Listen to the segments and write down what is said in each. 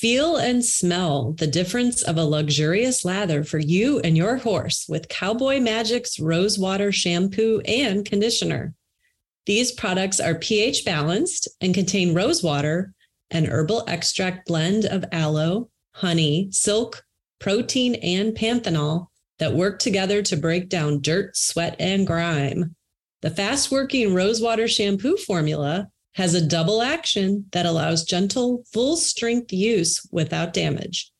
Feel and smell the difference of a luxurious lather for you and your horse with Cowboy Magic's Rosewater shampoo and conditioner. These products are pH balanced and contain rosewater, an herbal extract blend of aloe, honey, silk, protein, and panthenol that work together to break down dirt, sweat, and grime. The fast working rosewater shampoo formula has a double action that allows gentle, full strength use without damage.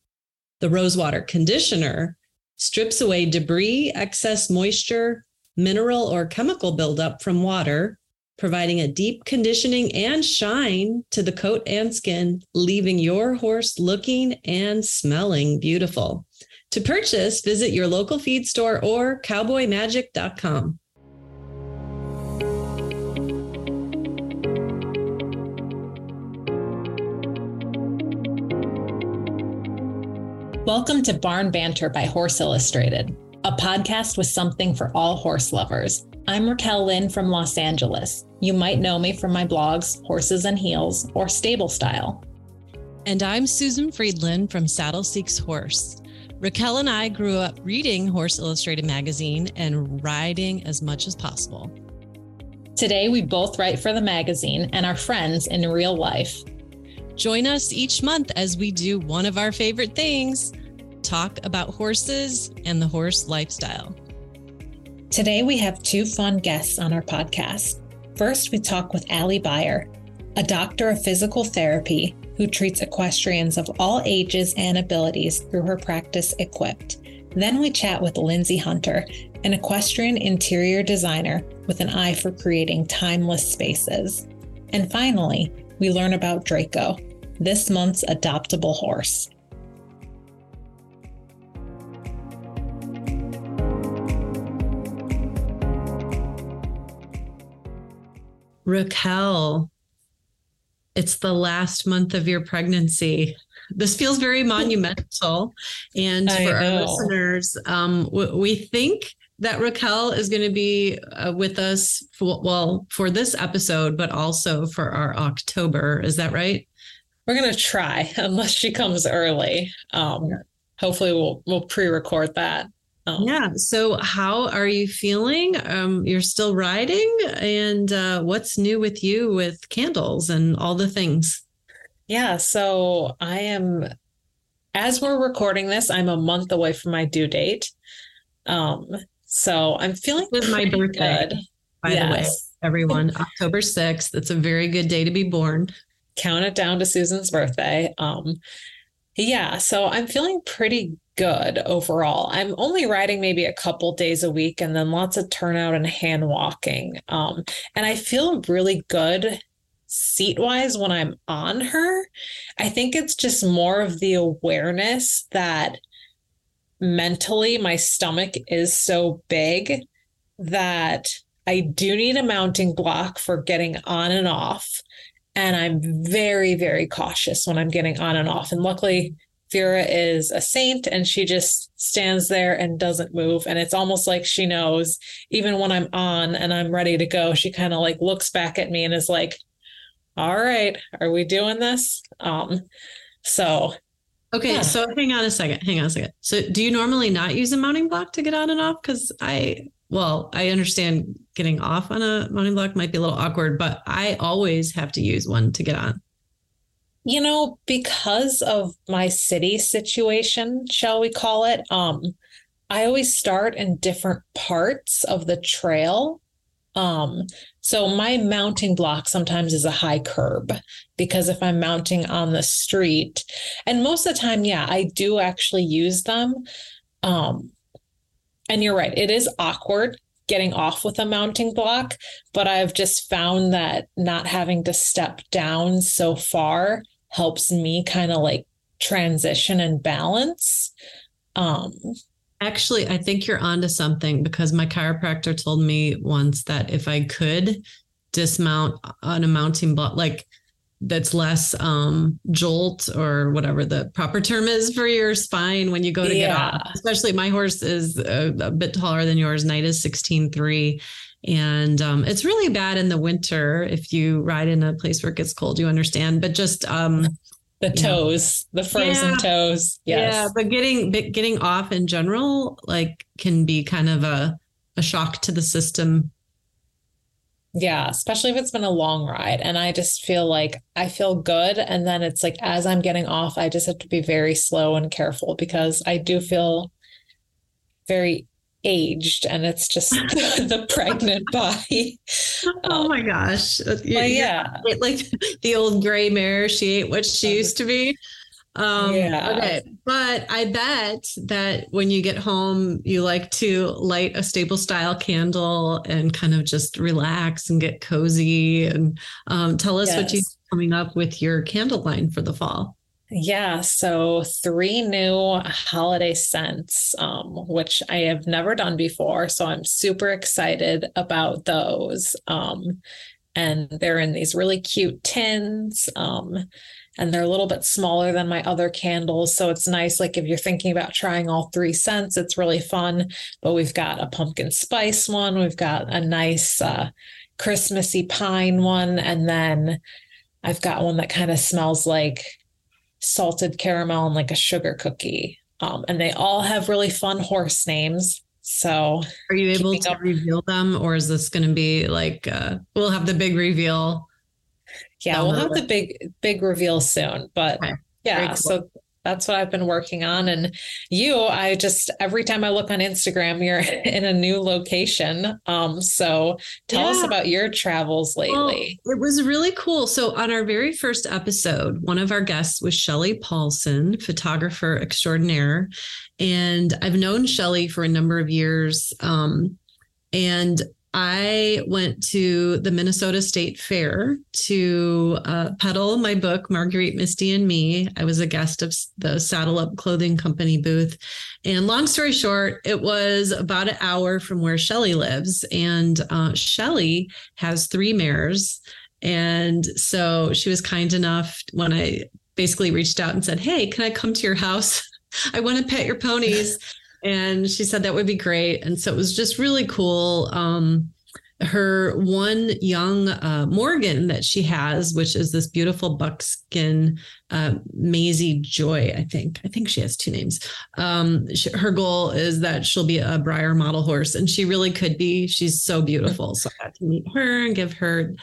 The rosewater conditioner strips away debris, excess moisture, mineral or chemical buildup from water, providing a deep conditioning and shine to the coat and skin, leaving your horse looking and smelling beautiful. To purchase, visit your local feed store or cowboymagic.com. Welcome to Barn Banter by Horse Illustrated, a podcast with something for all horse lovers. I'm Raquel Lynn from Los Angeles. You might know me from my blogs, Horses and Heels or Stable Style. And I'm Susan Friedland from Saddle Seeks Horse. Raquel and I grew up reading Horse Illustrated magazine and riding as much as possible. Today, we both write for the magazine and are friends in real life. Join us each month as we do one of our favorite things talk about horses and the horse lifestyle. Today, we have two fun guests on our podcast. First, we talk with Allie Baier, a doctor of physical therapy who treats equestrians of all ages and abilities through her practice EquiPT. Then we chat with Lyndsay Hunter, an equestrian interior designer with an eye for creating timeless spaces. And finally, we learn about Draco, this month's adoptable horse. Raquel, it's the last month of your pregnancy. This feels very monumental. And I for know. our listeners, um, we think that Raquel is going to be uh, with us for, well for this episode, but also for our October. Is that right? We're going to try, unless she comes early. Um, hopefully, we'll we'll pre-record that. Oh. Yeah. So, how are you feeling? Um, you're still riding, and uh, what's new with you with candles and all the things? Yeah. So, I am, as we're recording this, I'm a month away from my due date. Um, so I'm feeling with my birthday. Good. By yes. the way, everyone, October 6th. It's a very good day to be born. Count it down to Susan's birthday. Um, yeah, so I'm feeling pretty good overall. I'm only riding maybe a couple days a week and then lots of turnout and hand walking. Um, and I feel really good seat wise when I'm on her. I think it's just more of the awareness that mentally my stomach is so big that I do need a mounting block for getting on and off. And I'm very, very cautious when I'm getting on and off. And luckily, Vera is a saint and she just stands there and doesn't move. And it's almost like she knows, even when I'm on and I'm ready to go, she kind of like looks back at me and is like, all right, are we doing this? Um, so Okay, yeah. so hang on a second. Hang on a second. So do you normally not use a mounting block to get on and off? Because I well, I understand getting off on a mounting block might be a little awkward, but I always have to use one to get on. You know, because of my city situation, shall we call it, um, I always start in different parts of the trail. Um, so my mounting block sometimes is a high curb because if I'm mounting on the street, and most of the time, yeah, I do actually use them. Um, and you're right, it is awkward getting off with a mounting block, but I've just found that not having to step down so far helps me kind of like transition and balance. Um, Actually, I think you're onto something because my chiropractor told me once that if I could dismount on a mounting block, like that's less um, jolt or whatever the proper term is for your spine when you go to yeah. get off. Especially my horse is a, a bit taller than yours. Knight is 16.3. And um, it's really bad in the winter if you ride in a place where it gets cold, you understand. But just um, the toes, the frozen yeah. toes. Yes. Yeah, but getting but getting off in general like can be kind of a a shock to the system. Yeah, especially if it's been a long ride and I just feel like I feel good and then it's like as I'm getting off I just have to be very slow and careful because I do feel very aged and it's just the pregnant body. oh my gosh. Uh, yeah. Like the old gray mare, she ain't what she used to be. Um, yeah. Okay. But I bet that when you get home, you like to light a stable style candle and kind of just relax and get cozy. And um, tell us yes. what you coming up with your candle line for the fall. Yeah, so three new holiday scents, um, which I have never done before. So I'm super excited about those. Um, and they're in these really cute tins. Um, and they're a little bit smaller than my other candles. So it's nice. Like if you're thinking about trying all three scents, it's really fun. But we've got a pumpkin spice one, we've got a nice uh, Christmassy pine one, and then I've got one that kind of smells like salted caramel and like a sugar cookie. Um, and they all have really fun horse names. So, are you able to up- reveal them, or is this going to be like uh, we'll have the big reveal? Yeah, we'll have the big big reveal soon. But okay. yeah, cool. so that's what I've been working on. And you, I just every time I look on Instagram, you're in a new location. Um, so tell yeah. us about your travels lately. Well, it was really cool. So on our very first episode, one of our guests was Shelly Paulson, photographer extraordinaire. And I've known Shelly for a number of years. Um, and I went to the Minnesota State Fair to uh, peddle my book, Marguerite, Misty, and Me. I was a guest of the Saddle Up Clothing Company booth. And long story short, it was about an hour from where Shelly lives. And uh, Shelly has three mares. And so she was kind enough when I basically reached out and said, Hey, can I come to your house? I want to pet your ponies and she said that would be great and so it was just really cool um, her one young uh, Morgan that she has, which is this beautiful buckskin uh, Maisie Joy, I think. I think she has two names. Um, she, her goal is that she'll be a Breyer model horse, and she really could be. She's so beautiful. So I got to meet her and give her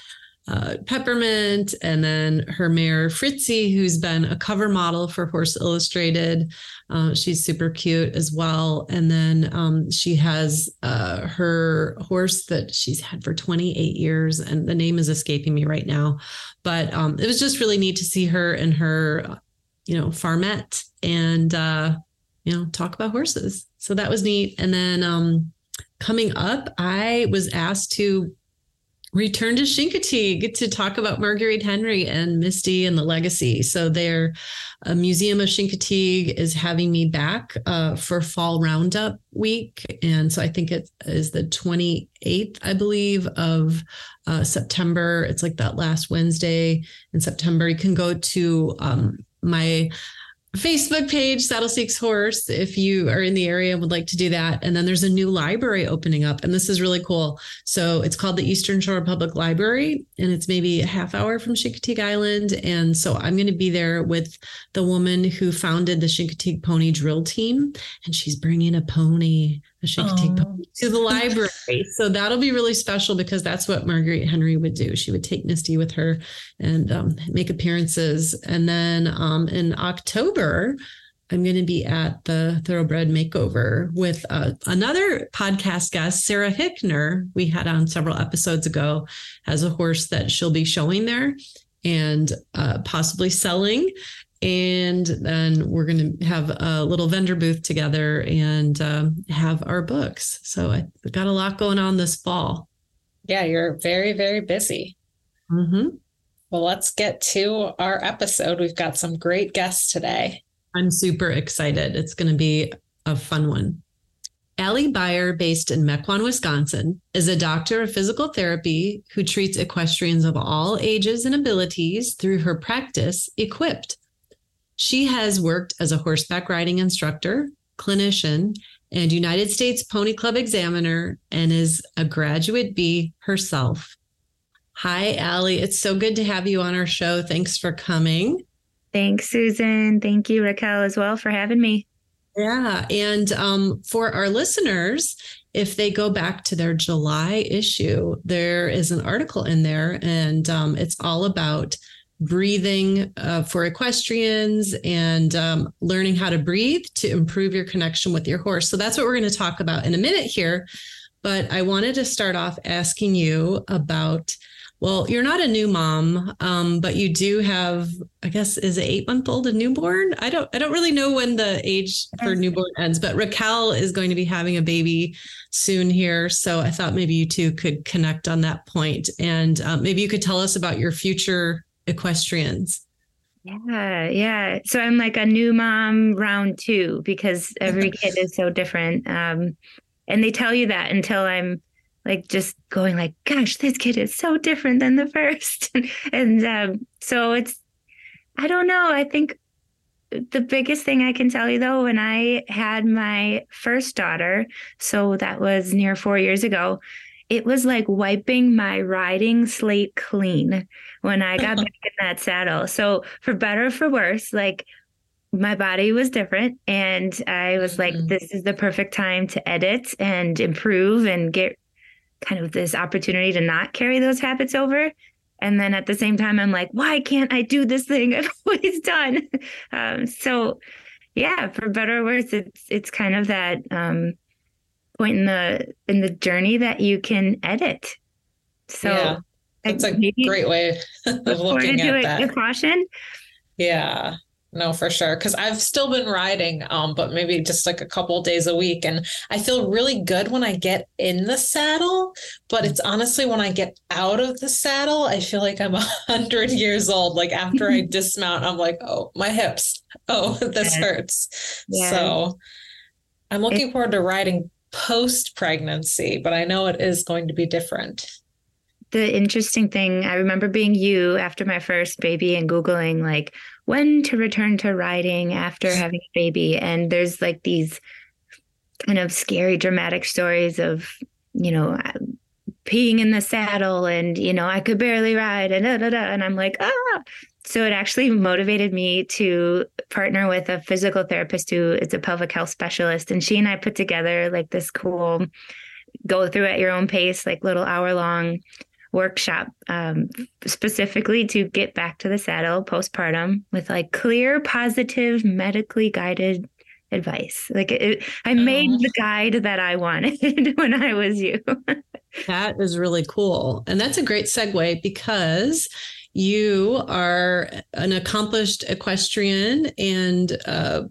uh, Peppermint, and then her mare Fritzy, who's been a cover model for Horse Illustrated. Uh, she's super cute as well. And then um, she has uh, her horse that she's had for 28 years, and the name is escaping me right now. But um, it was just really neat to see her and her, you know, farmette and uh, you know talk about horses. So that was neat. And then um, coming up, I was asked to return to Chincoteague to talk about Marguerite Henry and Misty and the legacy. So their uh, Museum of Chincoteague is having me back uh, for Fall Roundup week. And so I think it is the 28th, I believe, of uh, September. It's like that last Wednesday in September. You can go to um, my Facebook page, Saddle Seeks Horse, if you are in the area and would like to do that. And then there's a new library opening up, and this is really cool. So it's called the Eastern Shore Public Library, and it's maybe a half hour from Chincoteague Island. And so I'm going to be there with the woman who founded the Chincoteague Pony Drill Team, and she's bringing a pony a Chincoteague pony to the library. so that'll be really special because that's what Marguerite Henry would do. She would take Misty with her and um, make appearances. And then um, in October, I'm going to be at the Thoroughbred Makeover with uh, another podcast guest, Sarah Hickner. We had on several episodes ago, has a horse that she'll be showing there and uh, possibly selling and then we're going to have a little vendor booth together and um, have our books. So I got a lot going on this fall. Yeah, you're very, very busy. Mm-hmm. Well, let's get to our episode. We've got some great guests today. I'm super excited. It's going to be a fun one. Allie Baier, based in Mequon, Wisconsin, is a doctor of physical therapy who treats equestrians of all ages and abilities through her practice, EquiPT she has worked as a horseback riding instructor, clinician, and United States Pony Club examiner, and is a graduate B herself. Hi, Allie. It's so good to have you on our show. Thanks for coming. Thanks, Susan. Thank you, Raquel, as well, for having me. Yeah. And um, for our listeners, if they go back to their July issue, there is an article in there, and um, it's all about breathing uh, for equestrians and um, learning how to breathe to improve your connection with your horse. So that's what we're going to talk about in a minute here. But I wanted to start off asking you about well, you're not a new mom, um, but you do have, I guess, is it eight month old a newborn? I don't, I don't really know when the age for newborn ends, but Raquel is going to be having a baby soon here, so I thought maybe you two could connect on that point, and um, maybe you could tell us about your future equestrians. Yeah, yeah. So I'm like a new mom round two because every kid is so different. Um, and they tell you that until I'm like just going like gosh this kid is so different than the first and um, so it's i don't know i think the biggest thing i can tell you though when i had my first daughter so that was near four years ago it was like wiping my riding slate clean when i got back in that saddle so for better or for worse like my body was different and i was like mm-hmm. this is the perfect time to edit and improve and get kind of this opportunity to not carry those habits over. And then at the same time, I'm like, why can't I do this thing I've always done? Um, so, yeah, for better or worse, it's it's kind of that um, point in the in the journey that you can edit. So yeah, that's a great way of looking at that. caution. Yeah, no for sure because i've still been riding um but maybe just like a couple days a week and i feel really good when i get in the saddle but it's honestly when i get out of the saddle i feel like i'm a hundred years old like after i dismount i'm like oh my hips oh this hurts yeah. so i'm looking forward to riding post pregnancy but i know it is going to be different the interesting thing i remember being you after my first baby and googling like when to return to riding after having a baby. And there's like these kind of scary, dramatic stories of, you know, peeing in the saddle and, you know, I could barely ride and da, da, da. And I'm like, ah. So it actually motivated me to partner with a physical therapist who is a pelvic health specialist. And she and I put together like this cool go through at your own pace, like little hour long workshop um, specifically to get back to the saddle postpartum with like clear, positive, medically guided advice. Like it, I made the guide that I wanted when I was you. that is really cool. And that's a great segue because you are an accomplished equestrian and uh,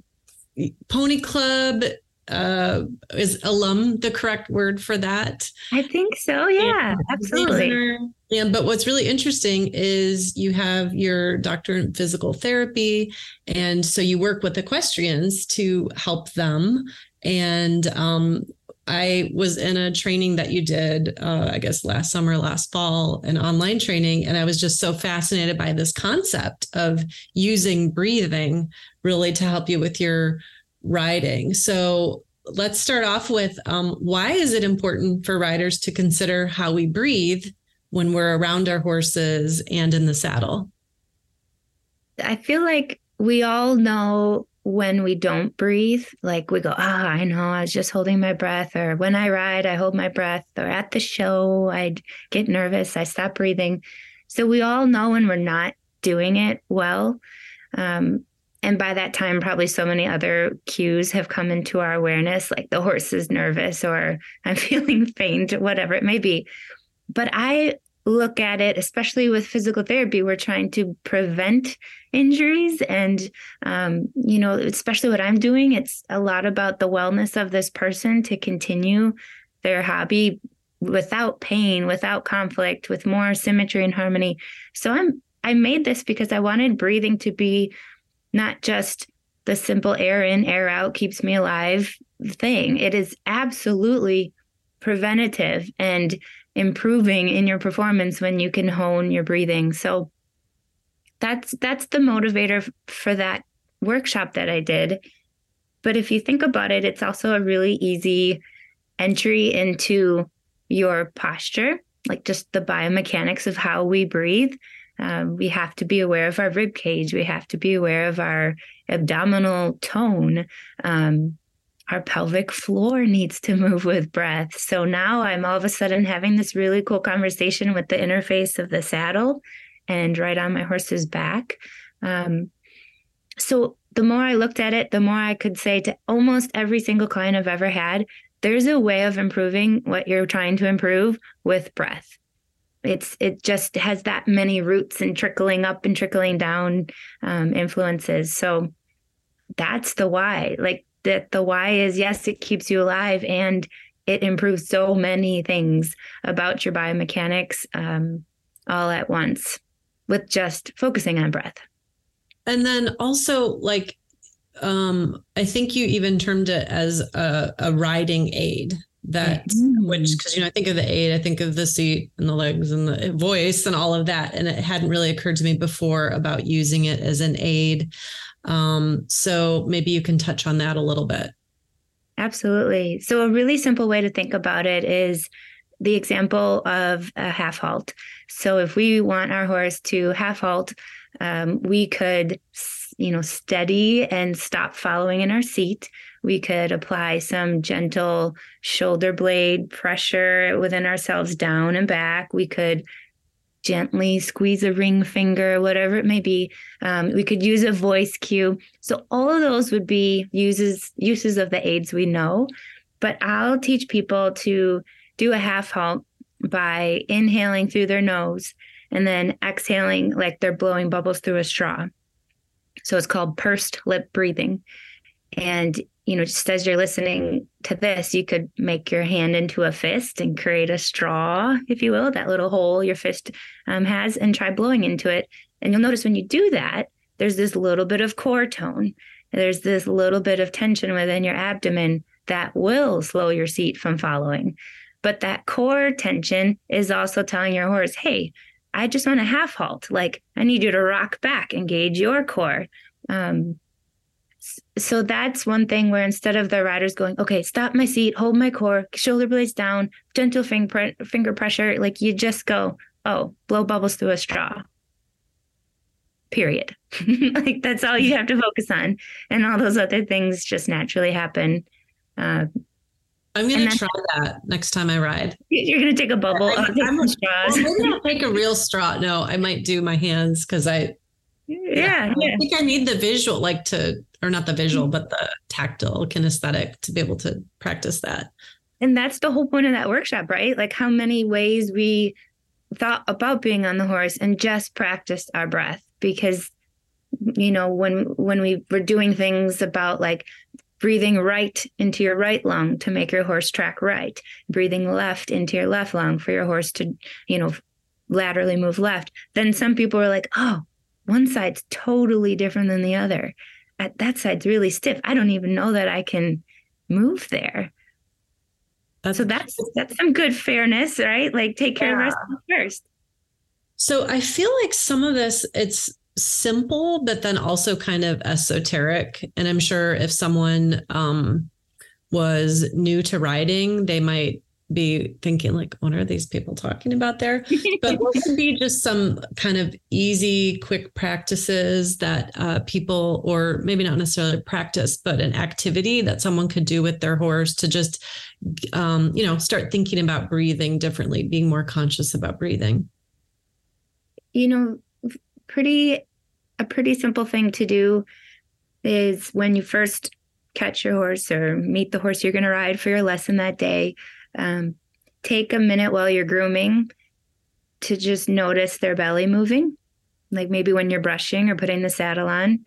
pony club uh is alum the correct word for that? I think so yeah and absolutely. and but what's really interesting is you have your doctor in physical therapy and so you work with equestrians to help them. And um I was in a training that you did, uh, I guess last summer, last fall, an online training. And I was just so fascinated by this concept of using breathing really to help you with your riding. So let's start off with um, why is it important for riders to consider how we breathe when we're around our horses and in the saddle? I feel like we all know when we don't breathe, like we go, ah, oh, I know, I was just holding my breath. Or when I ride, I hold my breath. Or at the show, I get nervous, I stop breathing. So we all know when we're not doing it well. Um, and by that time, probably so many other cues have come into our awareness, like the horse is nervous or I'm feeling faint, whatever it may be. But I look at it, especially with physical therapy, we're trying to prevent injuries. And, um, you know, especially what I'm doing, it's a lot about the wellness of this person to continue their hobby without pain, without conflict, with more symmetry and harmony. So I'm I made this because I wanted breathing to be not just the simple air in, air out keeps me alive thing. It is absolutely preventative and improving in your performance when you can hone your breathing. So that's that's the motivator for that workshop that I did. But if you think about it, it's also a really easy entry into your posture, like just the biomechanics of how we breathe. Um, we have to be aware of our rib cage. We have to be aware of our abdominal tone. Um, our pelvic floor needs to move with breath. So now I'm all of a sudden having this really cool conversation with the interface of the saddle and right on my horse's back. Um, so the more I looked at it, the more I could say to almost every single client I've ever had, there's a way of improving what you're trying to improve with breath. It's it just has that many roots and trickling up and trickling down um, influences. So that's the why. Like that, the why is yes, it keeps you alive and it improves so many things about your biomechanics um, all at once with just focusing on breath. And then also like um I think you even termed it as a, a riding aid that mm. which because you know I think of the aid, I think of the seat and the legs and the voice and all of that. And it hadn't really occurred to me before about using it as an aid. Um, so maybe you can touch on that a little bit. Absolutely. So a really simple way to think about it is the example of a half halt. So if we want our horse to half halt, um, we could, you know, steady and stop following in our seat. We could apply some gentle shoulder blade pressure within ourselves down and back. We could gently squeeze a ring finger, whatever it may be. Um, we could use a voice cue. So all of those would be uses uses of the aids we know. But I'll teach people to do a half halt by inhaling through their nose and then exhaling like they're blowing bubbles through a straw. So it's called pursed lip breathing. And, you know, just as you're listening to this, you could make your hand into a fist and create a straw, if you will, that little hole your fist um, has, and try blowing into it. And you'll notice when you do that, there's this little bit of core tone. There's this little bit of tension within your abdomen that will slow your seat from following. But that core tension is also telling your horse, hey, I just want a half halt. Like I need you to rock back, engage your core. Um, so that's one thing where instead of the riders going, okay, stop my seat, hold my core, shoulder blades down, gentle finger, finger pressure, like you just go, oh, blow bubbles through a straw. Period. like that's all you have to focus on. And all those other things just naturally happen. Uh, I'm gonna try that next time I ride. You're gonna take a bubble. I, I'm, straws. Well, maybe I'll take a real straw. No, I might do my hands because I. Yeah, yeah, I think I need the visual, like to, or not the visual, mm-hmm. but the tactile kinesthetic to be able to practice that. And that's the whole point of that workshop, right? Like how many ways we thought about being on the horse and just practiced our breath because you know when when we were doing things about like breathing right into your right lung to make your horse track right, breathing left into your left lung for your horse to, you know, laterally move left. Then some people were like, oh, one side's totally different than the other. That side's really stiff. I don't even know that I can move there. That's, so that's that's some good fairness, right? Like take care yeah. of ourselves first. So I feel like some of this it's simple, but then also kind of esoteric. And I'm sure if someone um, was new to riding, they might be thinking like what are these people talking about there? But what could be just some kind of easy quick practices that uh, people or maybe not necessarily practice but an activity that someone could do with their horse to just um, you know start thinking about breathing differently being more conscious about breathing. You know pretty a pretty simple thing to do is when you first catch your horse or meet the horse you're going to ride for your lesson that day, um, take a minute while you're grooming to just notice their belly moving. Like maybe when you're brushing or putting the saddle on,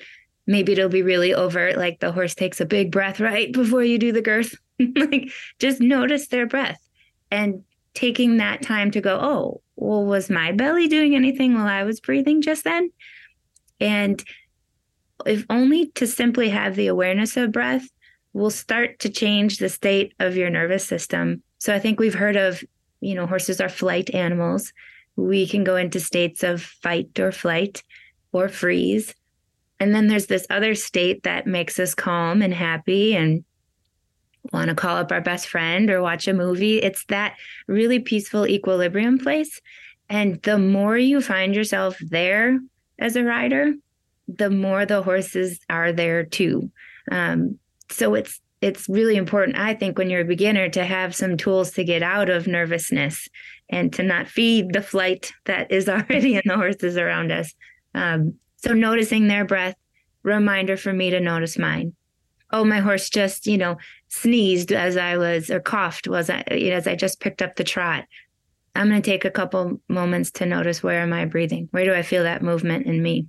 maybe it'll be really overt, like the horse takes a big breath right before you do the girth. like just notice their breath and taking that time to go, oh, well, was my belly doing anything while I was breathing just then? And if only to simply have the awareness of breath will start to change the state of your nervous system. So I think we've heard of, you know, horses are flight animals. We can go into states of fight or flight or freeze. And then there's this other state that makes us calm and happy and want to call up our best friend or watch a movie. It's that really peaceful equilibrium place. And the more you find yourself there as a rider, the more the horses are there too. Um, so it's it's really important, I think, when you're a beginner to have some tools to get out of nervousness and to not feed the flight that is already in the horses around us. Um, so noticing their breath, reminder for me to notice mine. Oh, my horse just, you know, sneezed as I was or coughed was I, as I just picked up the trot. I'm going to take a couple moments to notice where am I breathing? Where do I feel that movement in me?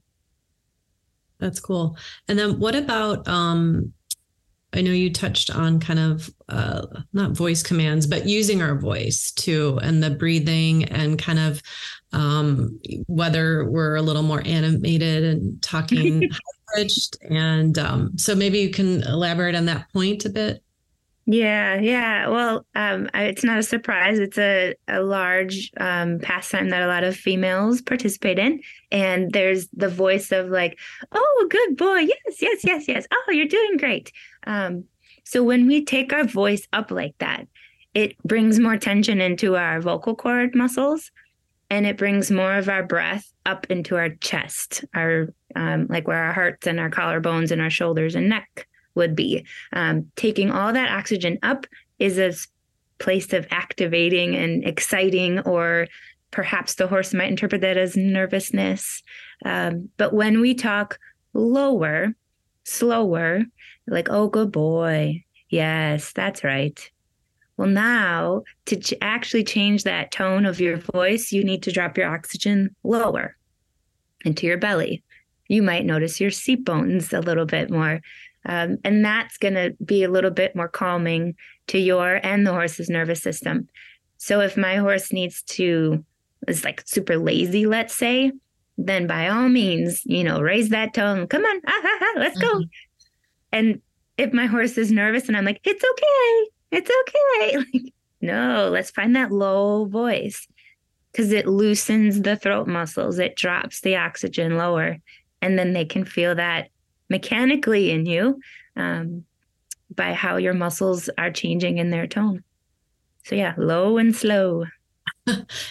That's cool. And then what about um I know you touched on kind of uh, not voice commands, but using our voice too, and the breathing and kind of um, whether we're a little more animated and talking pitched. And um, so maybe you can elaborate on that point a bit. Yeah, yeah. Well, um, it's not a surprise. It's a, a large um, pastime that a lot of females participate in. And there's the voice of, like, oh, good boy. Yes, yes, yes, yes. Oh, you're doing great. Um, so when we take our voice up like that, it brings more tension into our vocal cord muscles and it brings more of our breath up into our chest, our um, like where our hearts and our collarbones and our shoulders and neck would be. Um, taking all that oxygen up is a place of activating and exciting, or perhaps the horse might interpret that as nervousness. Um, but when we talk lower, slower, like, oh, good boy. Yes, that's right. Well, now to ch- actually change that tone of your voice, you need to drop your oxygen lower into your belly. You might notice your seat bones a little bit more. Um, and that's going to be a little bit more calming to your and the horse's nervous system. So if my horse needs to, is like super lazy, let's say, then by all means, you know, raise that tone. Come on, ah, ah, ah, let's go. And if my horse is nervous and I'm like, it's okay, it's okay. Like, no, let's find that low voice because it loosens the throat muscles, it drops the oxygen lower, and then they can feel that mechanically in you um, by how your muscles are changing in their tone. So, yeah, low and slow.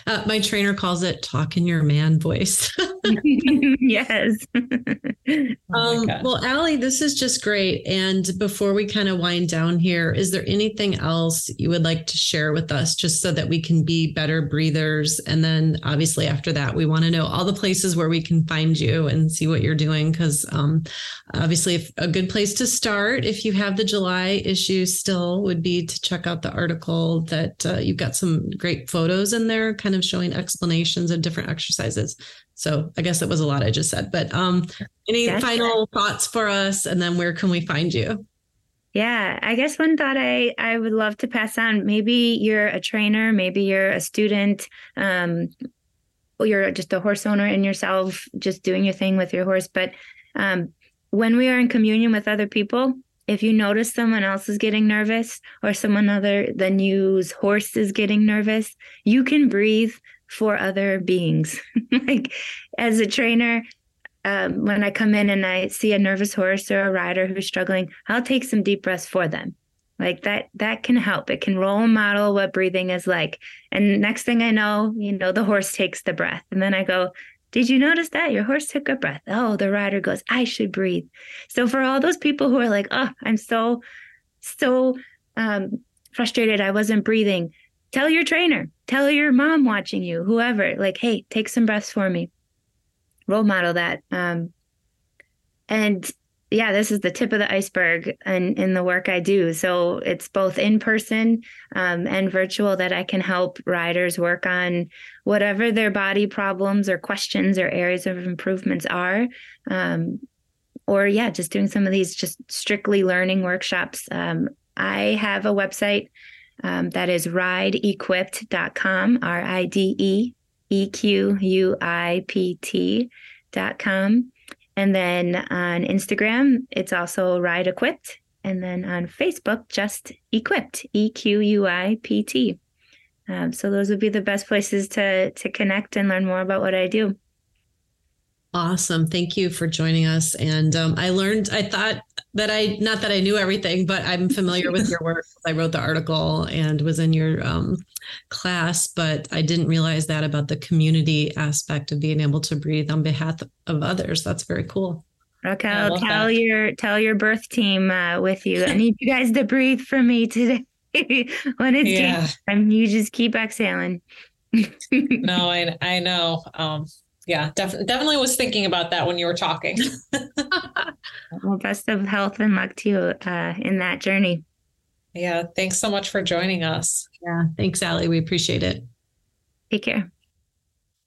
Uh, my trainer calls it talk in your man voice. yes. oh um, well, Allie, this is just great. And before we kind of wind down here, is there anything else you would like to share with us just so that we can be better breathers? And then obviously after that, we want to know all the places where we can find you and see what you're doing. Because um, obviously, if, a good place to start, if you have the July issue still, would be to check out the article that uh, you've got some great photos in there, kind of showing explanations of different exercises. So I guess that was a lot I just said. But um, any yes. final thoughts for us, and then where can we find you? Yeah, I guess one thought I I would love to pass on. Maybe you're a trainer, maybe you're a student, um, you're just a horse owner in yourself, just doing your thing with your horse. But um, when we are in communion with other people, if you notice someone else is getting nervous or someone other than you's horse is getting nervous, you can breathe for other beings. like as a trainer, um, when I come in and I see a nervous horse or a rider who's struggling, I'll take some deep breaths for them. Like that, that can help. It can role model what breathing is like. And next thing I know, you know, the horse takes the breath. And then I go, did you notice that your horse took a breath? Oh, the rider goes, I should breathe. So for all those people who are like, oh, I'm so, so um, frustrated, I wasn't breathing. Tell your trainer, tell your mom watching you, whoever, like, hey, take some breaths for me. Role model that. Um, and yeah, this is the tip of the iceberg in, in the work I do. So it's both in person um, and virtual that I can help riders work on whatever their body problems or questions or areas of improvements are. Um, or, yeah, just doing some of these just strictly learning workshops. Um, I have a website um, that is rideequipt.com, R I D E E Q U I P T.com. And then on Instagram, it's also Ride EquiPT. And then on Facebook, just EquiPT, E Q U I P T. Um, so those would be the best places to to connect and learn more about what I do. Awesome. Thank you for joining us. And um, I learned, I thought that I not that I knew everything, but I'm familiar with your work. I wrote the article and was in your um, class, but I didn't realize that about the community aspect of being able to breathe on behalf of others. That's very cool. Raquel, tell that. your tell your birth team uh, with you. I need you guys to breathe for me today. when it's yeah. game time, you just keep exhaling. no, I I know. Um, yeah, def- definitely was thinking about that when you were talking. well, best of health and luck to you uh, in that journey. Yeah, thanks so much for joining us. Yeah, thanks, Allie. We appreciate it. Take care.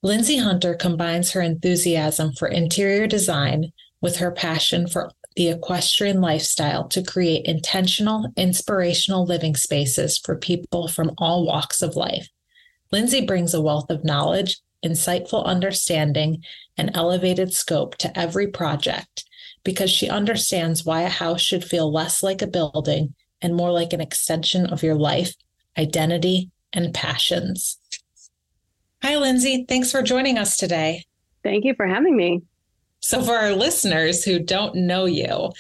Lyndsay Hunter combines her enthusiasm for interior design with her passion for the equestrian lifestyle to create intentional, inspirational living spaces for people from all walks of life. Lyndsay brings a wealth of knowledge, insightful understanding, and elevated scope to every project because she understands why a house should feel less like a building and more like an extension of your life, identity, and passions. Hi, Lyndsay. Thanks for joining us today. Thank you for having me. So, for our listeners who don't know you,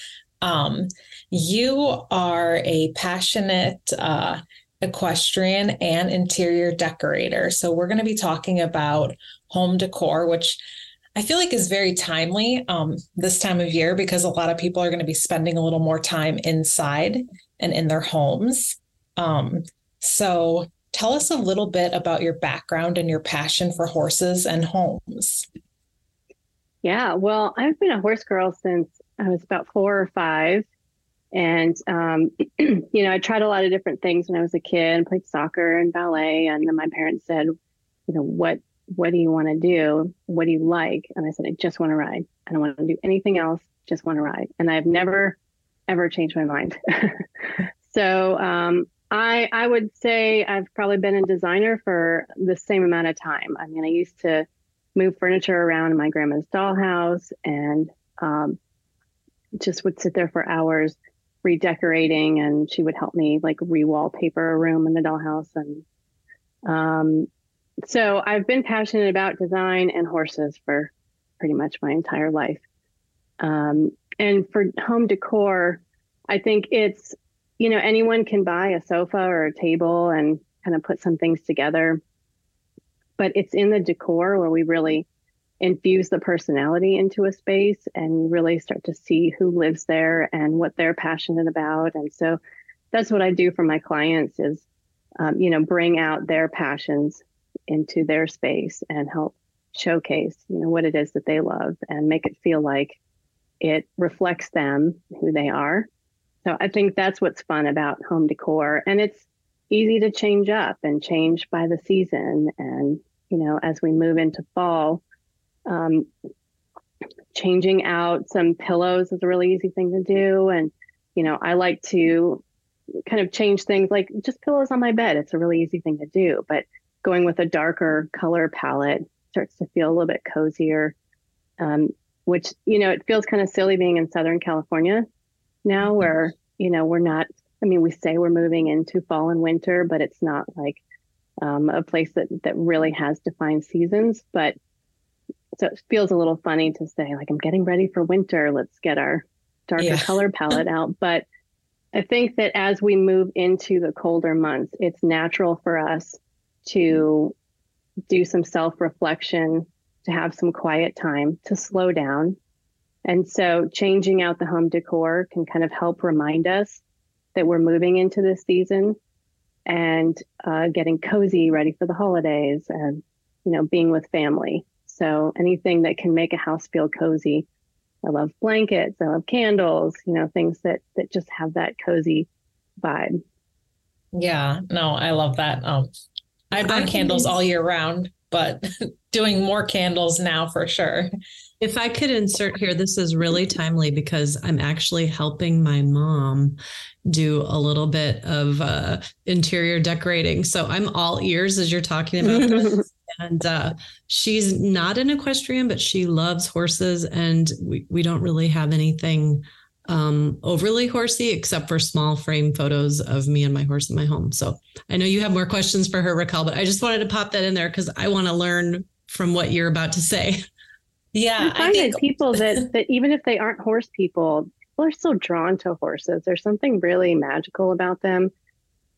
um, you are a passionate uh, equestrian and interior decorator. So, we're going to be talking about home decor, which I feel like is very timely um, this time of year because a lot of people are going to be spending a little more time inside and in their homes. Um, so, tell us a little bit about your background and your passion for horses and homes. Yeah, well, I've been a horse girl since I was about four or five. And, um, you know, I tried a lot of different things when I was a kid and played soccer and ballet. And then my parents said, you know, what, what do you want to do? What do you like? And I said, I just want to ride. I don't want to do anything else. Just want to ride. And I've never, ever changed my mind. so, um, I, I would say I've probably been a designer for the same amount of time. I mean, I used to move furniture around in my grandma's dollhouse and um, just would sit there for hours redecorating and she would help me like re-wallpaper a room in the dollhouse and um, so i've been passionate about design and horses for pretty much my entire life. Um, and for home decor i think it's you know anyone can buy a sofa or a table and kind of put some things together but it's in the decor where we really infuse the personality into a space and really start to see who lives there and what they're passionate about. And so that's what i do for my clients is um, you know bring out their passions into their space and help showcase you know what it is that they love and make it feel like it reflects them who they are. So i think that's what's fun about home decor. And it's easy to change up and change by the season. And you know, as we move into fall, um, changing out some pillows is a really easy thing to do. And, you know, I like to kind of change things like just pillows on my bed. It's a really easy thing to do, but going with a darker color palette starts to feel a little bit cozier. Um, which, you know, it feels kind of silly being in Southern California now where, you know, we're not, I mean, we say we're moving into fall and winter, but it's not like um, a place that that really has defined seasons. But so it feels a little funny to say like I'm getting ready for winter. Let's get our darker yeah. color palette out. But I think that as we move into the colder months, it's natural for us to do some self reflection, to have some quiet time, to slow down. And so changing out the home decor can kind of help remind us that we're moving into this season and uh, getting cozy, ready for the holidays, and you know, being with family. So anything that can make a house feel cozy. I love blankets. I love candles. You know, things that that just have that cozy vibe. Yeah, no, I love that. Um, I burn candles all year round, but doing more candles now for sure. If I could insert here, this is really timely because I'm actually helping my mom do a little bit of uh, interior decorating. So I'm all ears as you're talking about this. and uh, she's not an equestrian, but she loves horses. And we, we don't really have anything um, overly horsey except for small frame photos of me and my horse in my home. So I know you have more questions for her, Raquel, but I just wanted to pop that in there because I want to learn from what you're about to say. Yeah, I find I think- that people that that even if they aren't horse people, people are still drawn to horses. There's something really magical about them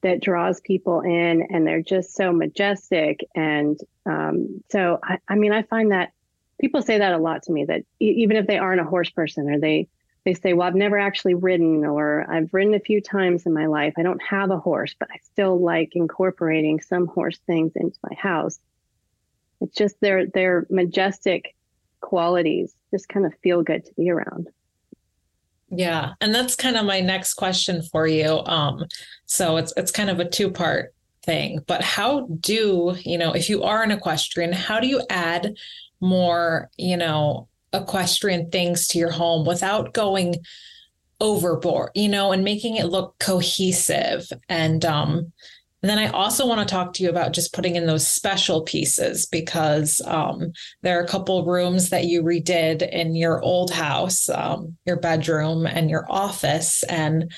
that draws people in, and they're just so majestic. And um, so, I, I mean, I find that people say that a lot to me that even if they aren't a horse person or they they say, well, I've never actually ridden or I've ridden a few times in my life. I don't have a horse, but I still like incorporating some horse things into my house. It's just their their majestic qualities just kind of feel good to be around. Yeah, and that's kind of my next question for you. Um, so it's it's kind of a two part thing, but how do you know if you are an equestrian, how do you add more, you know, equestrian things to your home without going overboard, you know, and making it look cohesive and um and then I also want to talk to you about just putting in those special pieces because um, there are a couple rooms that you redid in your old house, um, your bedroom and your office. And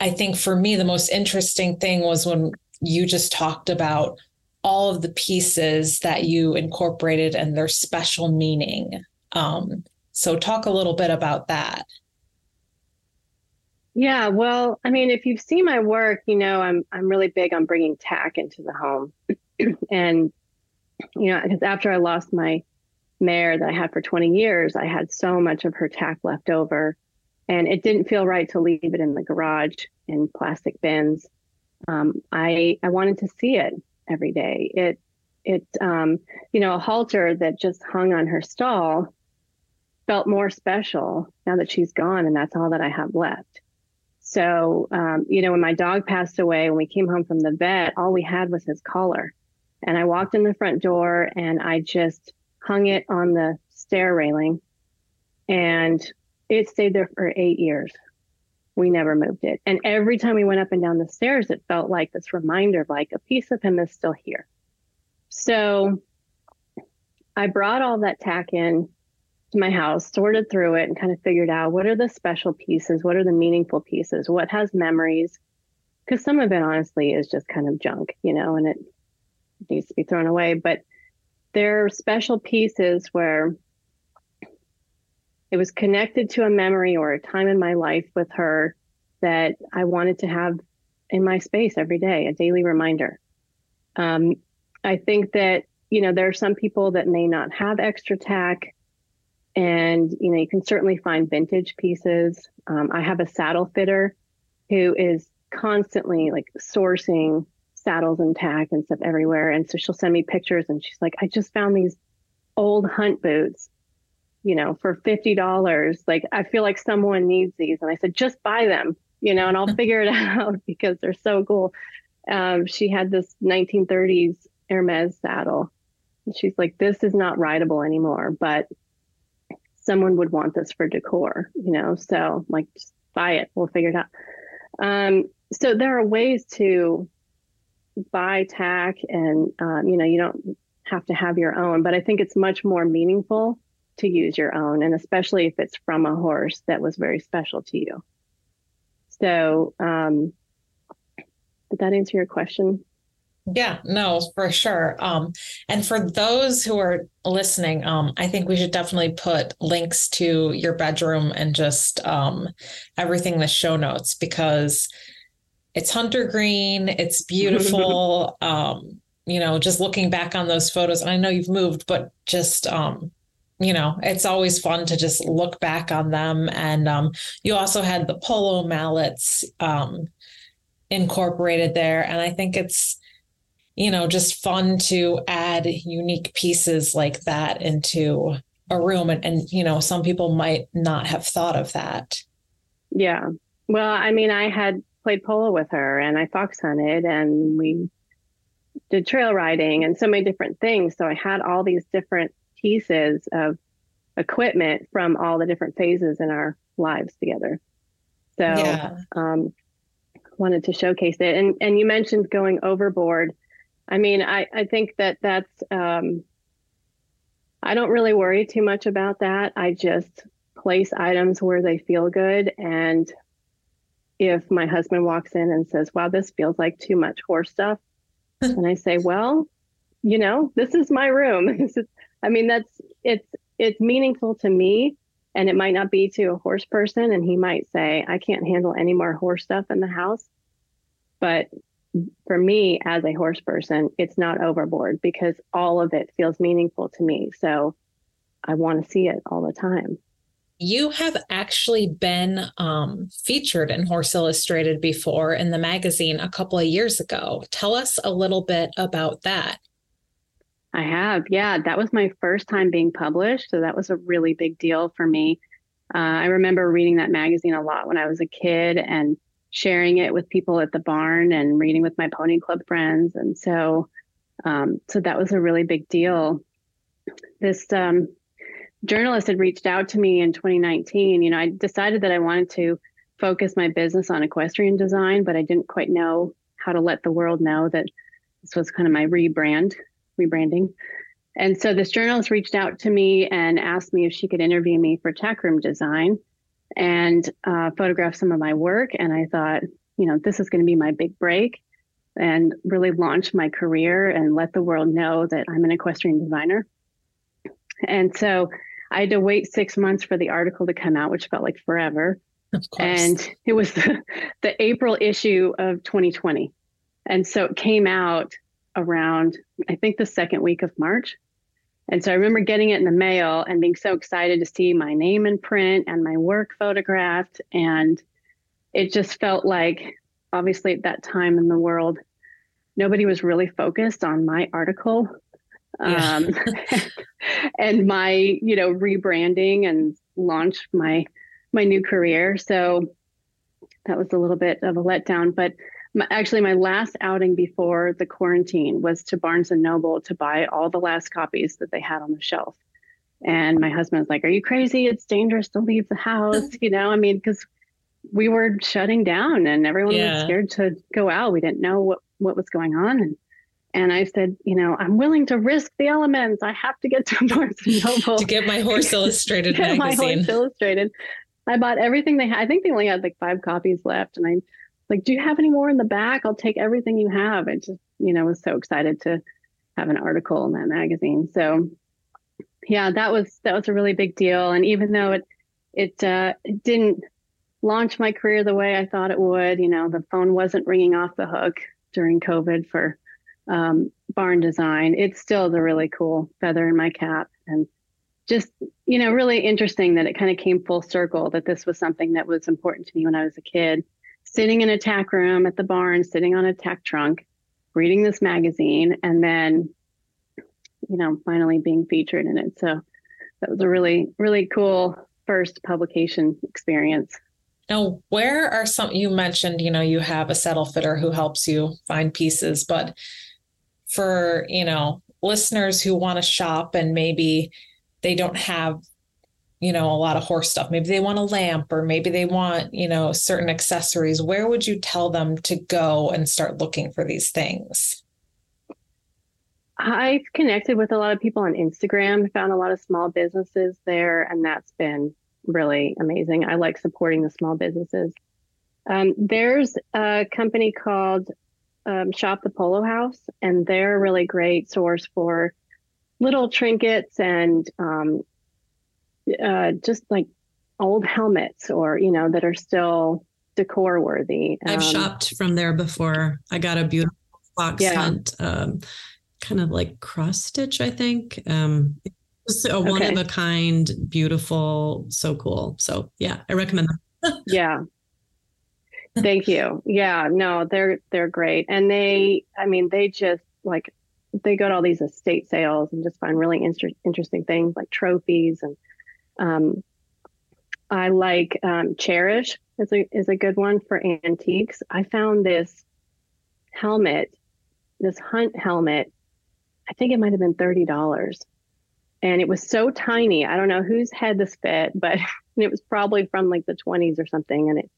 I think for me, the most interesting thing was when you just talked about all of the pieces that you incorporated and their special meaning. Um, so, talk a little bit about that. Yeah, well, I mean, if you've seen my work, you know I'm I'm really big on bringing tack into the home, and you know, because after I lost my mare that I had for 20 years, I had so much of her tack left over, and it didn't feel right to leave it in the garage in plastic bins. Um, I I wanted to see it every day. It it um, you know a halter that just hung on her stall felt more special now that she's gone, and that's all that I have left. So, um, you know, when my dog passed away, when we came home from the vet, all we had was his collar. And I walked in the front door and I just hung it on the stair railing and it stayed there for eight years. We never moved it. And every time we went up and down the stairs, it felt like this reminder of like a piece of him is still here. So I brought all that tack in to my house, sorted through it, and kind of figured out what are the special pieces, what are the meaningful pieces, what has memories. Because some of it, honestly, is just kind of junk, you know, and it needs to be thrown away. But there are special pieces where it was connected to a memory or a time in my life with her that I wanted to have in my space every day, a daily reminder. Um, I think that, you know, there are some people that may not have extra tack and you know you can certainly find vintage pieces. Um, i have a saddle fitter who is constantly like sourcing saddles and tack and stuff everywhere. And so she'll send me pictures and she's like i just found these old hunt boots you know for $50 like i feel like someone needs these. And i said just buy them you know and i'll figure it out because they're so cool. Um, she had this 1930s Hermès saddle. And she's like this is not rideable anymore. But someone would want this for decor, you know? So like just buy it. We'll figure it out. Um, so there are ways to buy tack and, um, you know, you don't have to have your own, but I think it's much more meaningful to use your own. And especially if it's from a horse that was very special to you. So, um, did that answer your question? Yeah, no, for sure. Um, and for those who are listening, um, I think we should definitely put links to your bedroom and just um, everything in the show notes because it's hunter green, it's beautiful. um, you know, just looking back on those photos, and I know you've moved, but just um, you know, it's always fun to just look back on them. And um, you also had the polo mallets um, incorporated there, and I think it's you know, just fun to add unique pieces like that into a room. And, and, you know, some people might not have thought of that. Yeah. Well, I mean, I had played polo with her and I fox hunted and we did trail riding and so many different things. So I had all these different pieces of equipment from all the different phases in our lives together. So, yeah. um, wanted to showcase it. And and you mentioned going overboard. I mean, I, I think that that's, um, I don't really worry too much about that. I just place items where they feel good. And if my husband walks in and says, wow, this feels like too much horse stuff, and I say, well, you know, this is my room. I mean, that's, it's, it's meaningful to me. And it might not be to a horse person, and he might say, I can't handle any more horse stuff in the house. But for me, as a horse person, it's not overboard because all of it feels meaningful to me. So I want to see it all the time. You have actually been um, featured in Horse Illustrated before in the magazine a couple of years ago. Tell us a little bit about that. I have. Yeah, that was my first time being published. So that was a really big deal for me. Uh, I remember reading that magazine a lot when I was a kid and sharing it with people at the barn and reading with my pony club friends. And so, um, so that was a really big deal. This um, journalist had reached out to me in 2019. You know, I decided that I wanted to focus my business on equestrian design, but I didn't quite know how to let the world know that this was kind of my rebrand rebranding. And so this journalist reached out to me and asked me if she could interview me for tech tackroom design and uh, photograph some of my work. And I thought, you know, this is going to be my big break and really launch my career and let the world know that I'm an equestrian designer. And so I had to wait six months for the article to come out, which felt like forever. And it was the, the April issue of 2020. And so it came out around, I think, the second week of March. And so I remember getting it in the mail and being so excited to see my name in print and my work photographed. And it just felt like, obviously, at that time in the world, nobody was really focused on my article yeah. um, and my, you know, rebranding and launch my my new career. So that was a little bit of a letdown. But my, actually my last outing before the quarantine was to Barnes and Noble to buy all the last copies that they had on the shelf. And my husband was like, "Are you crazy? It's dangerous to leave the house." you know, I mean, because we were shutting down and everyone yeah. was scared to go out. We didn't know what what was going on, and and I said, you know, I'm willing to risk the elements. I have to get to Barnes and Noble to get my Horse Illustrated magazine. My Horse Illustrated. I bought everything they had. I think they only had like five copies left, and I like, do you have any more in the back? I'll take everything you have. I just, you know, was so excited to have an article in that magazine. So yeah, that was that was a really big deal. And even though it it uh, didn't launch my career the way I thought it would, you know, the phone wasn't ringing off the hook during COVID for um, barn design. It's still the really cool feather in my cap and just you know really interesting that it kind of came full circle that this was something that was important to me when I was a kid sitting in a tack room at the barn, sitting on a tack trunk, reading this magazine, and then, you know, finally being featured in it. So that was a really, really cool first publication experience. Now, where are some, you mentioned, you know, you have a saddle fitter who helps you find pieces, but for, you know, listeners who want to shop and maybe they don't have you know, a lot of horse stuff. Maybe they want a lamp or maybe they want, you know, certain accessories. Where would you tell them to go and start looking for these things? I've connected with a lot of people on Instagram, found a lot of small businesses there, and that's been really amazing. I like supporting the small businesses. Um, there's a company called um, Shop the Polo House, and they're a really great source for little trinkets and um, uh, just like old helmets or you know that are still decor worthy. I've um, shopped from there before. I got a beautiful fox yeah. hunt, um, kind of like cross stitch, I think. Um, just a one of a kind, beautiful, so cool. So yeah, I recommend them. yeah. Thank you. Yeah, no, they're they're great. And they I mean, they just like they go to all these estate sales and just find really inter- interesting things like trophies and um, I like um, Cherish is a is a good one for antiques. I found this helmet, this hunt helmet. I think it might have been thirty dollars, and it was so tiny. I don't know whose head this fit, but it was probably from like the twenties or something. And it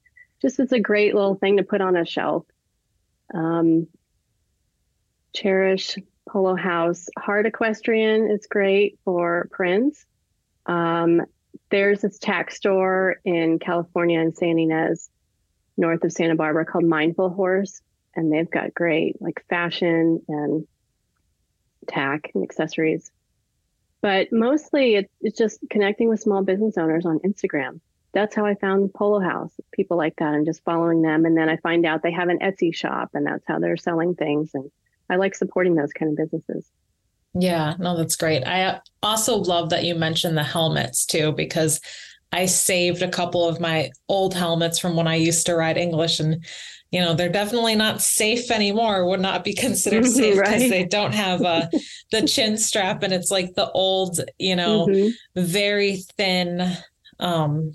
just is a great little thing to put on a shelf. Um, Cherish Polo House Hard Equestrian is great for prints. Um, there's this tack store in California in San Ynez, north of Santa Barbara, called Mindful Horse, and they've got great like fashion and tack and accessories. but mostly it's, it's just connecting with small business owners on Instagram. That's how I found Polo House, people like that, and just following them. And then I find out they have an Etsy shop, and that's how they're selling things. And I like supporting those kind of businesses. Yeah, no, that's great. I also love that you mentioned the helmets too, because I saved a couple of my old helmets from when I used to ride English and you know they're definitely not safe anymore would not be considered safe because right. they don't have uh, the chin strap and it's like the old you know mm-hmm. very thin um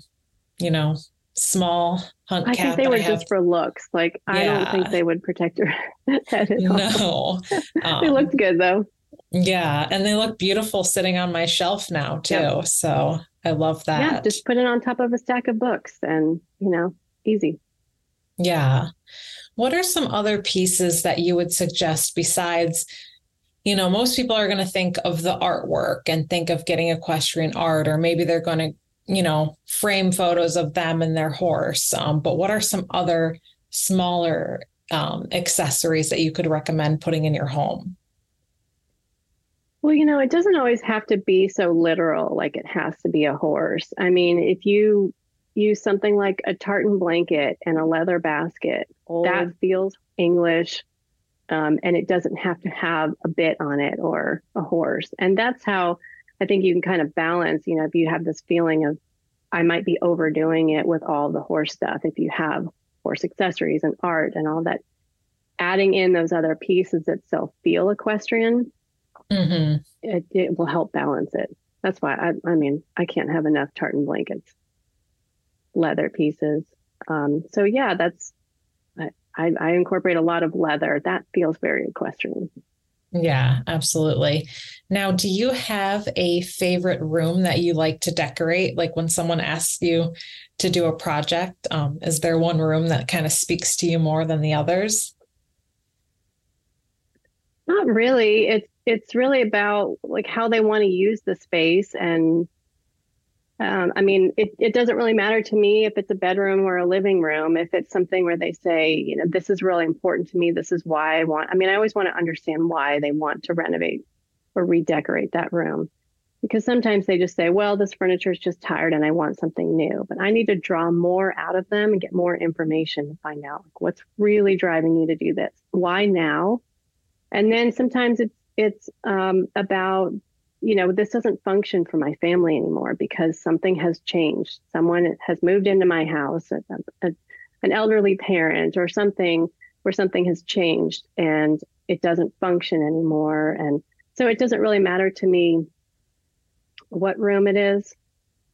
you know small hunt I think they were just for looks like yeah. i don't think they would protect your head at all. no um, they looked good though yeah and they look beautiful sitting on my shelf now too yep. so i love that yeah just put it on top of a stack of books and you know easy yeah. What are some other pieces that you would suggest besides, you know, most people are going to think of the artwork and think of getting equestrian art, or maybe they're going to, you know, frame photos of them and their horse. Um, but what are some other smaller um, accessories that you could recommend putting in your home? Well, you know, it doesn't always have to be so literal, like it has to be a horse. I mean, if you use something like a tartan blanket and a leather basket. That feels English. Um, and it doesn't have to have a bit on it or a horse. And that's how I think you can kind of balance, you know, if you have this feeling of, I might be overdoing it with all the horse stuff. If you have horse accessories and art and all that, adding in those other pieces that still feel equestrian, mm-hmm. it, it will help balance it. That's why I, I mean, I can't have enough tartan blankets leather pieces. Um, so yeah, that's I, I incorporate a lot of leather. That feels very equestrian. Yeah, absolutely. Now, do you have a favorite room that you like to decorate? Like when someone asks you to do a project, um, is there one room that kind of speaks to you more than the others? Not really. It's it's really about like how they want to use the space and um, I mean, it, it doesn't really matter to me if it's a bedroom or a living room. If it's something where they say, you know, this is really important to me. This is why I want. I mean, I always want to understand why they want to renovate or redecorate that room, because sometimes they just say, well, this furniture is just tired and I want something new. But I need to draw more out of them and get more information to find out like, what's really driving you to do this. Why now? And then sometimes it's it's um, about you know, this doesn't function for my family anymore because something has changed. Someone has moved into my house, a, a, an elderly parent or something where something has changed and it doesn't function anymore. And so it doesn't really matter to me what room it is,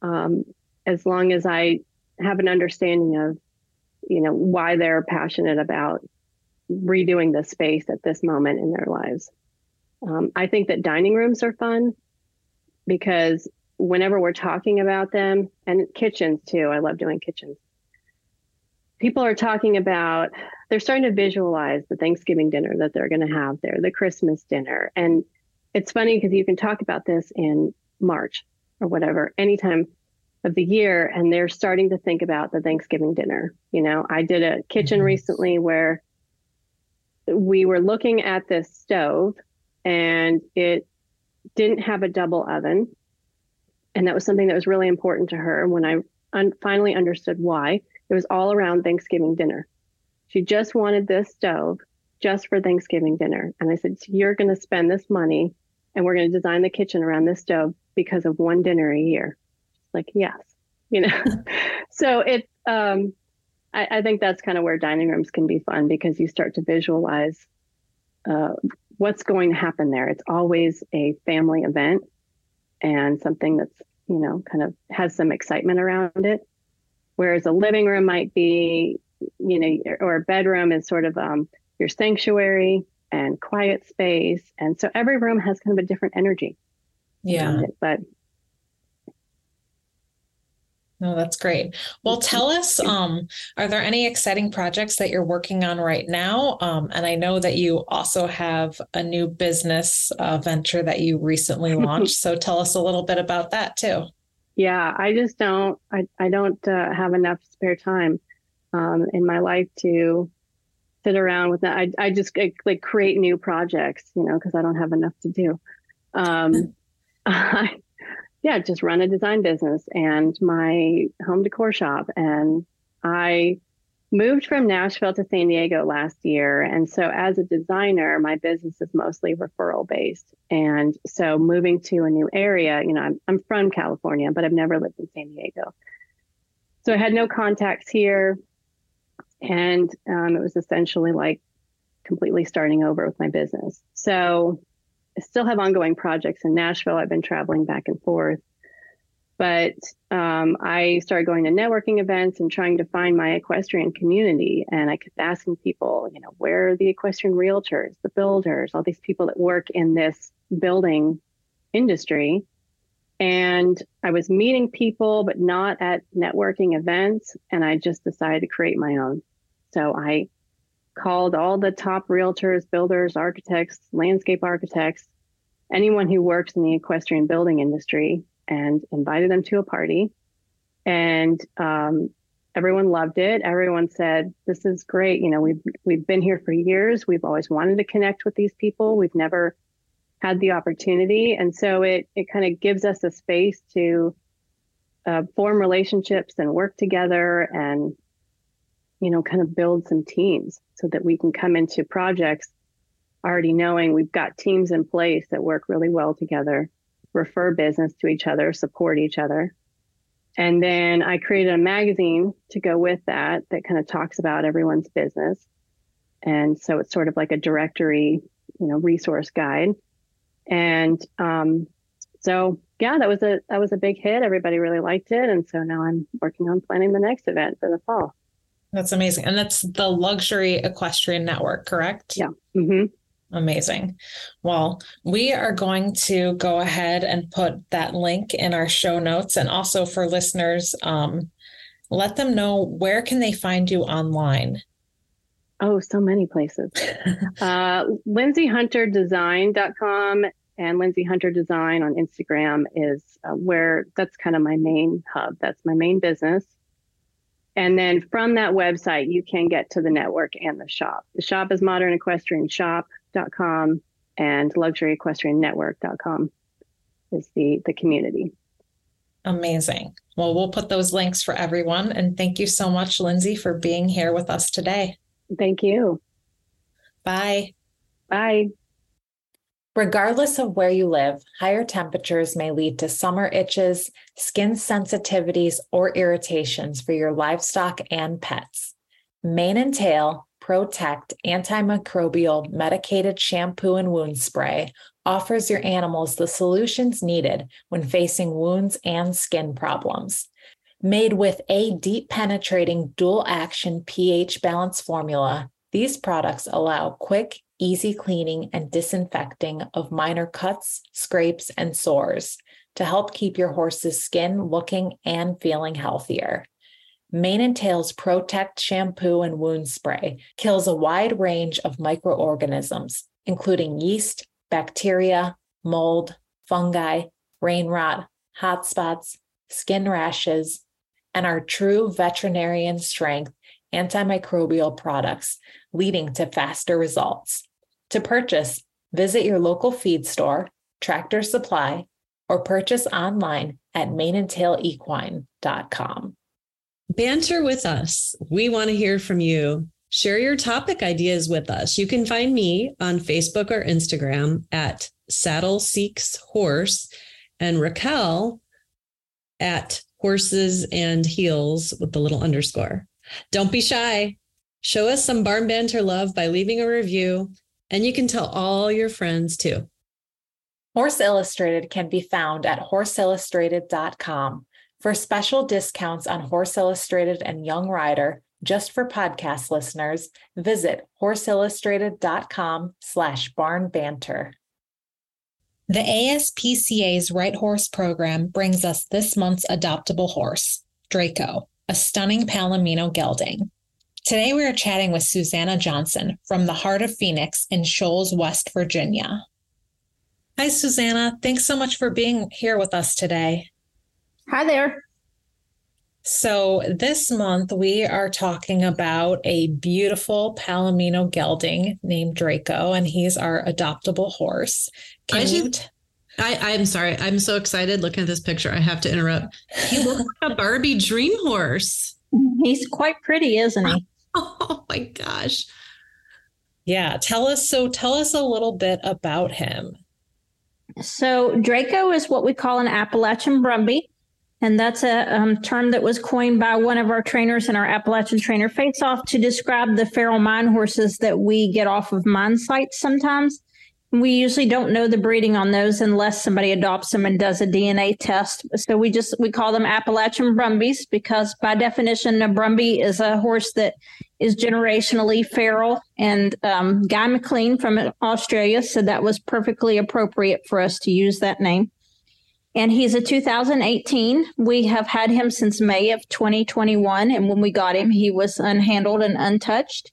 um, as long as I have an understanding of, you know, why they're passionate about redoing the space at this moment in their lives. Um, I think that dining rooms are fun because whenever we're talking about them, and kitchens too, I love doing kitchens. People are talking about, they're starting to visualize the Thanksgiving dinner that they're going to have there, the Christmas dinner. And it's funny because you can talk about this in March or whatever, anytime of the year, and they're starting to think about the Thanksgiving dinner. You know, I did a kitchen mm-hmm. recently where we were looking at this stove and it didn't have a double oven. And that was something that was really important to her. And When I un- finally understood why, it was all around Thanksgiving dinner. She just wanted this stove just for Thanksgiving dinner. And I said, so You're going to spend this money and we're going to design the kitchen around this stove because of one dinner a year. She's like, yes, you know. so it's, um, I, I, think that's kind of where dining rooms can be fun because you start to visualize uh, what's going to happen there. It's always a family event and something that's, you know, kind of has some excitement around it. Whereas a living room might be, you know, or a bedroom is sort of um, your sanctuary and quiet space. And so every room has kind of a different energy. Yeah. But no, that's great. Well, tell us, um, are there any exciting projects that you're working on right now? Um, and I know that you also have a new business uh, venture that you recently launched. so tell us a little bit about that too. Yeah, I just don't, I, I don't uh, have enough spare time um, in my life to sit around with that. I, I just like create new projects, you know, because I don't have enough to do. Um, I, yeah, just run a design business and my home decor shop. And I moved from Nashville to San Diego last year. And so as a designer, my business is mostly referral based. And so moving to a new area, you know, I'm, I'm from California, but I've never lived in San Diego. So I had no contacts here. And um, it was essentially like completely starting over with my business. So still have ongoing projects in Nashville. I've been traveling back and forth. But um, I started going to networking events and trying to find my equestrian community. And I kept asking people, you know, where are the equestrian realtors, the builders, all these people that work in this building industry. And I was meeting people, but not at networking events. And I just decided to create my own. So I called all the top realtors, builders, architects, landscape architects, anyone who works in the equestrian building industry and invited them to a party. And um, everyone loved it. Everyone said, "This is great. You know, we've we've been here for years. We've always wanted to connect with these people. We've never had the opportunity, and so it it kind of gives us a space to uh, form relationships and work together, and you know, kind of build some teams so that we can come into projects already knowing we've got teams in place that work really well together refer business to each other, support each other. And then I created a magazine to go with that that kind of talks about everyone's business. And so it's sort of like a directory, you know, resource guide. And um, so yeah, that was a that was a big hit. Everybody really liked it. And so now I'm working on planning the next event for the fall. That's amazing. And that's the Luxury Equestrian Network, correct? Yeah. Mm-hmm. Amazing. Well, we are going to go ahead and put that link in our show notes and also for listeners, um, let them know where can they find you online? Oh, so many places. uh, LyndsayHunterDesign.com and Lyndsay Hunter Design on Instagram is uh, where that's kind of my main hub. That's my main business. And then from that website, you can get to the network and the shop. The shop is Modern Equestrian Shop com and luxuryequestriannetwork.com is the the community. Amazing. Well, we'll put those links for everyone. And thank you so much, Lyndsay, for being here with us today. Thank you. Bye. Bye. Regardless of where you live, higher temperatures may lead to summer itches, skin sensitivities, or irritations for your livestock and pets. Mane and tail Protect antimicrobial medicated shampoo and wound spray offers your animals the solutions needed when facing wounds and skin problems. Made with a deep penetrating dual action pH balance formula, these products allow quick, easy cleaning and disinfecting of minor cuts, scrapes, and sores to help keep your horse's skin looking and feeling healthier. Mane and Tail's Protect shampoo and wound spray kills a wide range of microorganisms, including yeast, bacteria, mold, fungi, rain rot, hot spots, skin rashes, and are true veterinarian strength antimicrobial products, leading to faster results. To purchase, visit your local feed store, tractor supply, or purchase online at maneandtailequine.com. Banter with us. We want to hear from you. Share your topic ideas with us. You can find me on Facebook or Instagram at Saddle Seeks Horse and Raquel at Horses and Heels with the little underscore. Don't be shy. Show us some barn banter love by leaving a review, and you can tell all your friends too. Horse Illustrated can be found at horseillustrated.com. For special discounts on Horse Illustrated and Young Rider, just for podcast listeners, visit horseillustrated.com slash barn banter. The ASPCA's Right Horse program brings us this month's adoptable horse, Draco, a stunning Palomino gelding. Today we are chatting with Susanna Johnson from the Heart of Phoenix in Shoals, West Virginia. Hi, Susanna. Thanks so much for being here with us today. Hi there. So, this month we are talking about a beautiful Palomino gelding named Draco, and he's our adoptable horse. Can I you? T- I, I'm sorry. I'm so excited looking at this picture. I have to interrupt. He looks like a Barbie dream horse. He's quite pretty, isn't he? Oh my gosh. Yeah. Tell us. So tell us a little bit about him. So Draco is what we call an Appalachian Brumby. And that's a um, term that was coined by one of our trainers in our Appalachian Trainer Face Off to describe the feral mine horses that we get off of mine sites sometimes. We usually don't know the breeding on those unless somebody adopts them and does a DNA test. So we just we call them Appalachian Brumbies because by definition, a Brumby is a horse that is generationally feral. And um, Guy McLean from Australia said that was perfectly appropriate for us to use that name. And he's a 2018. We have had him since May of 2021. And when we got him, he was unhandled and untouched.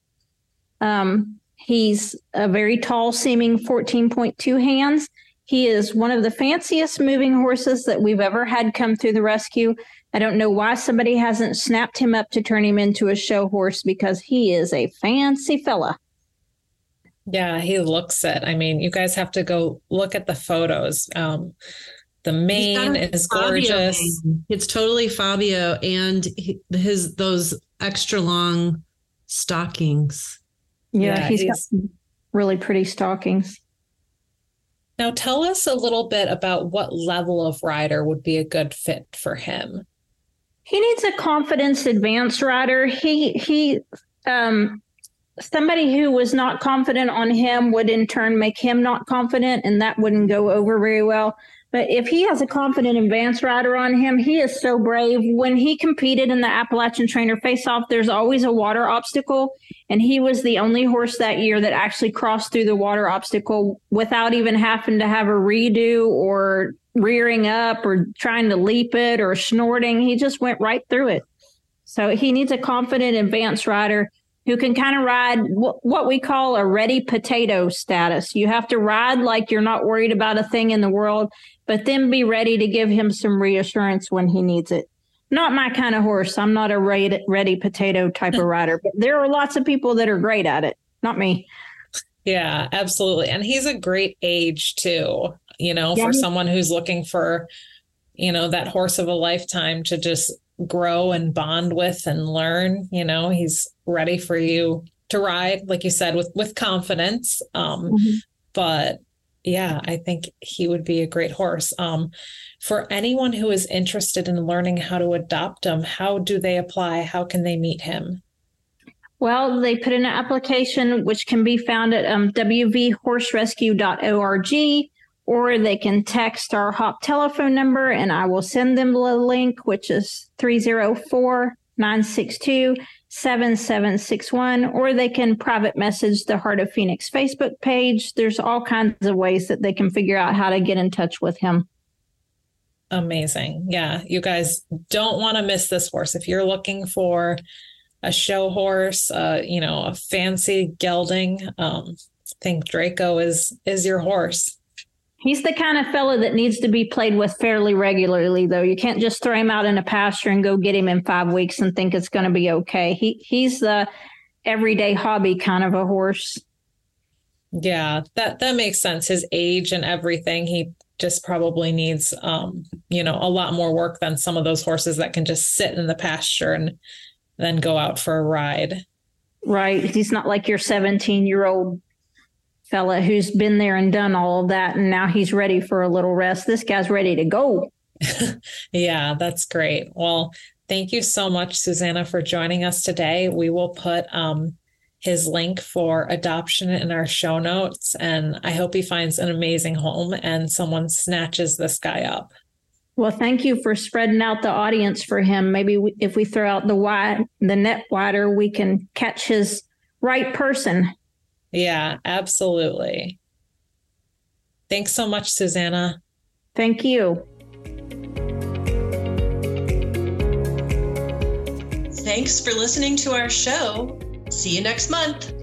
Um, He's a very tall, seeming 14.2 hands. He is one of the fanciest moving horses that we've ever had come through the rescue. I don't know why somebody hasn't snapped him up to turn him into a show horse because he is a fancy fella. Yeah, he looks it. I mean, you guys have to go look at the photos. Um, the mane is gorgeous. Mane. It's totally Fabio, and his those extra long stockings. Yeah, yeah he's, he's got really pretty stockings. Now, tell us a little bit about what level of rider would be a good fit for him. He needs a confidence advanced rider. He he um somebody who was not confident on him would in turn make him not confident and that wouldn't go over very well. But if he has a confident advance rider on him, he is so brave. When he competed in the Appalachian Trainer Face Off, there's always a water obstacle. And he was the only horse that year that actually crossed through the water obstacle without even having to have a redo or rearing up or trying to leap it or snorting. He just went right through it. So he needs a confident advance rider who can kind of ride what we call a ready potato status. You have to ride like you're not worried about a thing in the world, but then be ready to give him some reassurance when he needs it. Not my kind of horse. I'm not a ready, ready potato type of rider, but there are lots of people that are great at it. Not me. Yeah, absolutely. And he's a great age too, you know, yeah. for someone who's looking for, you know, that horse of a lifetime to just grow and bond with and learn. You know, he's ready for you to ride, like you said, with with confidence. Um, mm-hmm. But yeah, I think he would be a great horse. Um, for anyone who is interested in learning how to adopt him, how do they apply? How can they meet him? Well, they put in an application which can be found at um, wvhorserescue.org or they can text our HOP telephone number and I will send them the link, which is 304 962 7761, or they can private message the Heart of Phoenix Facebook page. There's all kinds of ways that they can figure out how to get in touch with him. Amazing. Yeah. You guys don't want to miss this horse. If you're looking for a show horse, uh, you know, a fancy gelding, um, think Draco is is your horse. He's the kind of fella that needs to be played with fairly regularly, though. You can't just throw him out in a pasture and go get him in five weeks and think it's going to be okay. He he's the everyday hobby kind of a horse. Yeah, that that makes sense. His age and everything, he just probably needs um, you know, a lot more work than some of those horses that can just sit in the pasture and then go out for a ride. Right. He's not like your 17 year old fella who's been there and done all of that and now he's ready for a little rest. This guy's ready to go. yeah, that's great. Well, thank you so much, Susanna, for joining us today. We will put um, his link for adoption in our show notes, and I hope he finds an amazing home and someone snatches this guy up. Well, thank you for spreading out the audience for him. Maybe we, if we throw out the wide, the net wider, we can catch his right person. Yeah, absolutely. Thanks so much, Susanna. Thank you. Thanks for listening to our show. See you next month.